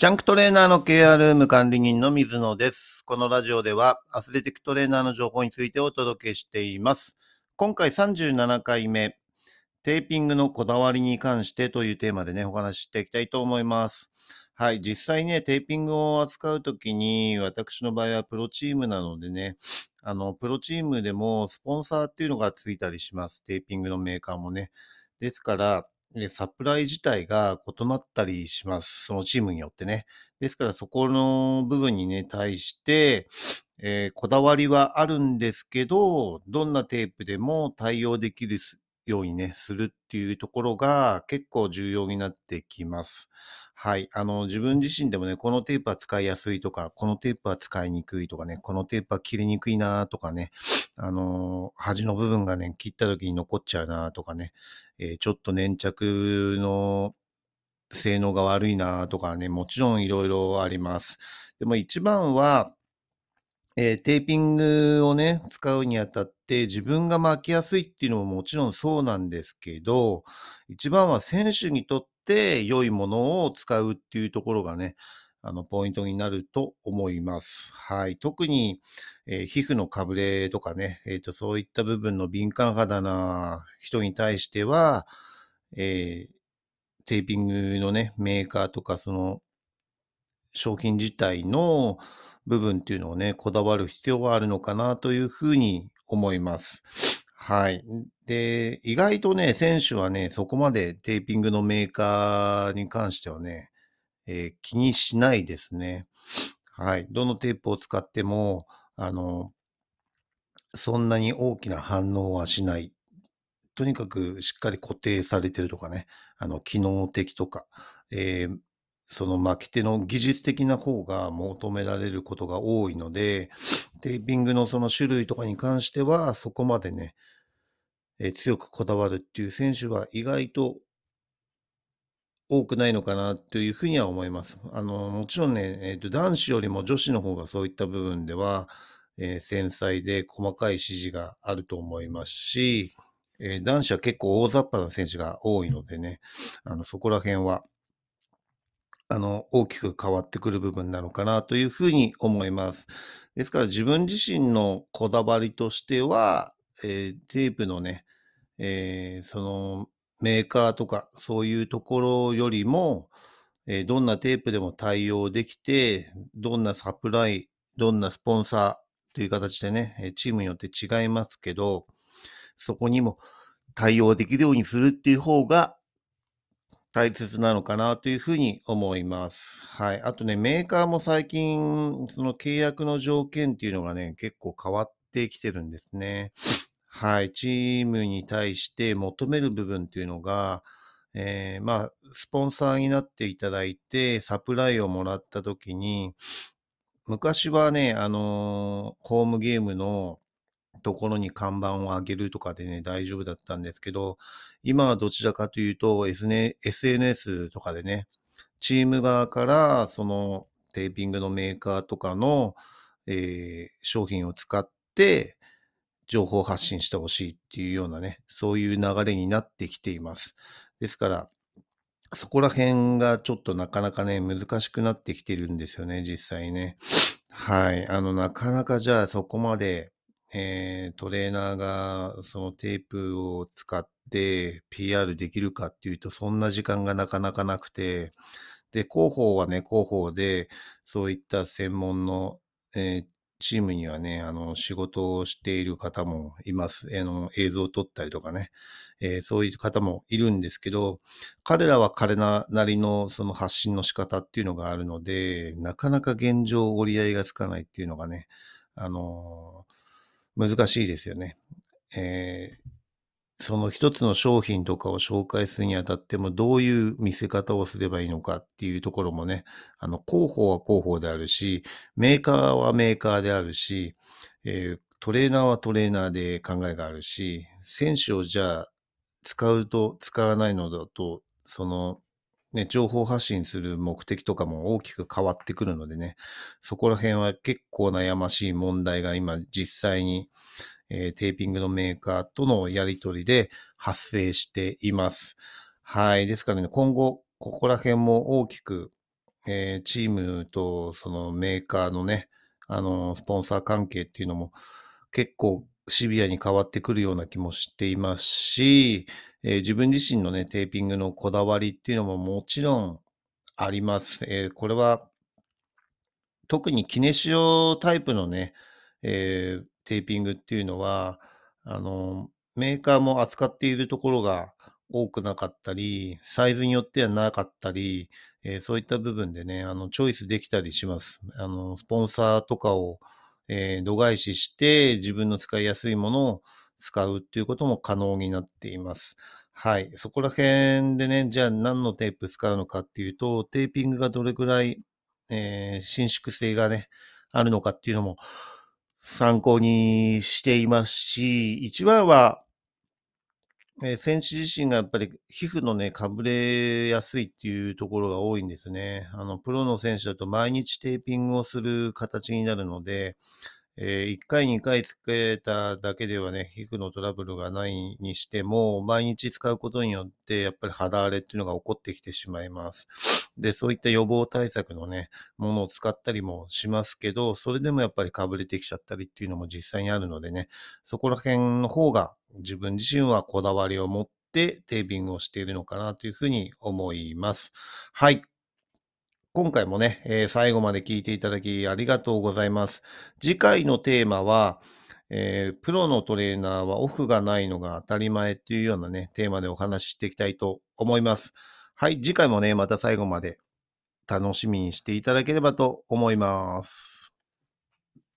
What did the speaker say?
ジャンクトレーナーのケアルーム管理人の水野です。このラジオではアスレティックトレーナーの情報についてお届けしています。今回37回目、テーピングのこだわりに関してというテーマでね、お話ししていきたいと思います。はい、実際ね、テーピングを扱うときに、私の場合はプロチームなのでね、あの、プロチームでもスポンサーっていうのがついたりします。テーピングのメーカーもね。ですから、サプライ自体が異なったりします。そのチームによってね。ですから、そこの部分にね、対して、えーこだわりはあるんですけど、どんなテープでも対応できるようにね、するっていうところが結構重要になってきます。はい。あの、自分自身でもね、このテープは使いやすいとか、このテープは使いにくいとかね、このテープは切りにくいなとかね、あの、端の部分がね、切った時に残っちゃうなとかね、えーちょっと粘着の性能が悪いなとかね、もちろんいろいろあります。でも一番は、えーテーピングをね、使うにあたって自分が巻きやすいっていうのももちろんそうなんですけど、一番は選手にとって良いものを使うっていうところがね、あの、ポイントになると思います。はい。特に、えー皮膚のかぶれとかね、えっ、と、そういった部分の敏感肌な人に対しては、えーテーピングのね、メーカーとか、その、商品自体の部分っていうのをね、こだわる必要はあるのかなというふうに思います。はい。で、意外とね、選手はね、そこまでテーピングのメーカーに関してはね、えー気にしないですね。はい。どのテープを使っても、あの、そんなに大きな反応はしない。とにかくしっかり固定されてるとかね、あの、機能的とか、えーその巻き手の技術的な方が求められることが多いので、テーピングのその種類とかに関しては、そこまでね、えー強くこだわるっていう選手は意外と多くないのかなというふうには思います。あの、もちろんね、えーと男子よりも女子の方がそういった部分では、えー繊細で細かい指示があると思いますし、えー男子は結構大雑把な選手が多いのでね、あの、そこら辺は、あの、大きく変わってくる部分なのかなというふうに思います。ですから自分自身のこだわりとしては、えーテープのね、えーそのメーカーとかそういうところよりも、えーどんなテープでも対応できて、どんなサプライ、どんなスポンサーという形でね、チームによって違いますけど、そこにも対応できるようにするっていう方が大切なのかなというふうに思います。はい。あとね、メーカーも最近、その契約の条件っていうのがね、結構変わってきてるんですね。はい。チームに対して求める部分っていうのが、えーまあ、スポンサーになっていただいて、サプライをもらったときに、昔はね、あのーホームゲームのところに看板を上げるとかでね、大丈夫だったんですけど、今はどちらかというと、SN SNS とかでね、チーム側からそのテーピングのメーカーとかの、えー商品を使って情報発信してほしいっていうようなね、そういう流れになってきています。ですから、そこら辺がちょっとなかなかね、難しくなってきてるんですよね、実際ね。はい。あの、なかなかじゃあそこまで、えートレーナーがそのテープを使って PR できるかっていうと、そんな時間がなかなかなくて、で、広報はね、広報で、そういった専門の、えーチームにはね、あの、仕事をしている方もいます。あの、映像を撮ったりとかね、えーそういう方もいるんですけど、彼らは彼らなりのその発信の仕方っていうのがあるので、なかなか現状折り合いがつかないっていうのがね、あの難しいですよね。えーその一つの商品とかを紹介するにあたっても、どういう見せ方をすればいいのかっていうところもね、あの、広報は広報であるし、メーカーはメーカーであるし、えートレーナーはトレーナーで考えがあるし、選手をじゃあ、使うと使わないのだと、その、ね、情報発信する目的とかも大きく変わってくるのでね、そこら辺は結構悩ましい問題が今実際に、えーテーピングのメーカーとのやり取りで発生しています。はい。ですからね、今後、ここら辺も大きく、えーチームとそのメーカーのね、あの、スポンサー関係っていうのも結構シビアに変わってくるような気もしていますし、えー自分自身のね、テーピングのこだわりっていうのももちろんあります。えーこれは特にキネシオタイプのね、えーテーピングっていうのは、あの、メーカーも扱っているところが多くなかったり、サイズによってはなかったり、えーそういった部分でね、あの、チョイスできたりします。あの、スポンサーとかを、えー度外視して自分の使いやすいものを使うっていうことも可能になっています。はい。そこら辺でね、じゃあ何のテープ使うのかっていうと、テーピングがどれくらい、えー伸縮性がね、あるのかっていうのも参考にしていますし、一番は、えー選手自身がやっぱり皮膚のね、かぶれやすいっていうところが多いんですね。あの、プロの選手だと毎日テーピングをする形になるので、え1回、2回つけただけではね、皮膚のトラブルがないにしても、毎日使うことによって、やっぱり肌荒れっていうのが起こってきてしまいます。で、そういった予防対策のね、ものを使ったりもしますけど、それでもやっぱりかぶれてきちゃったりっていうのも実際にあるのでね、そこら辺の方が自分自身はこだわりを持ってテーピングをしているのかなというふうに思います。はい。今回もね、えー最後まで聞いていただきありがとうございます。次回のテーマは、えープロのトレーナーはオフがないのが当たり前っていうようなね、テーマでお話ししていきたいと思います。はい。次回もね、また最後まで楽しみにしていただければと思います。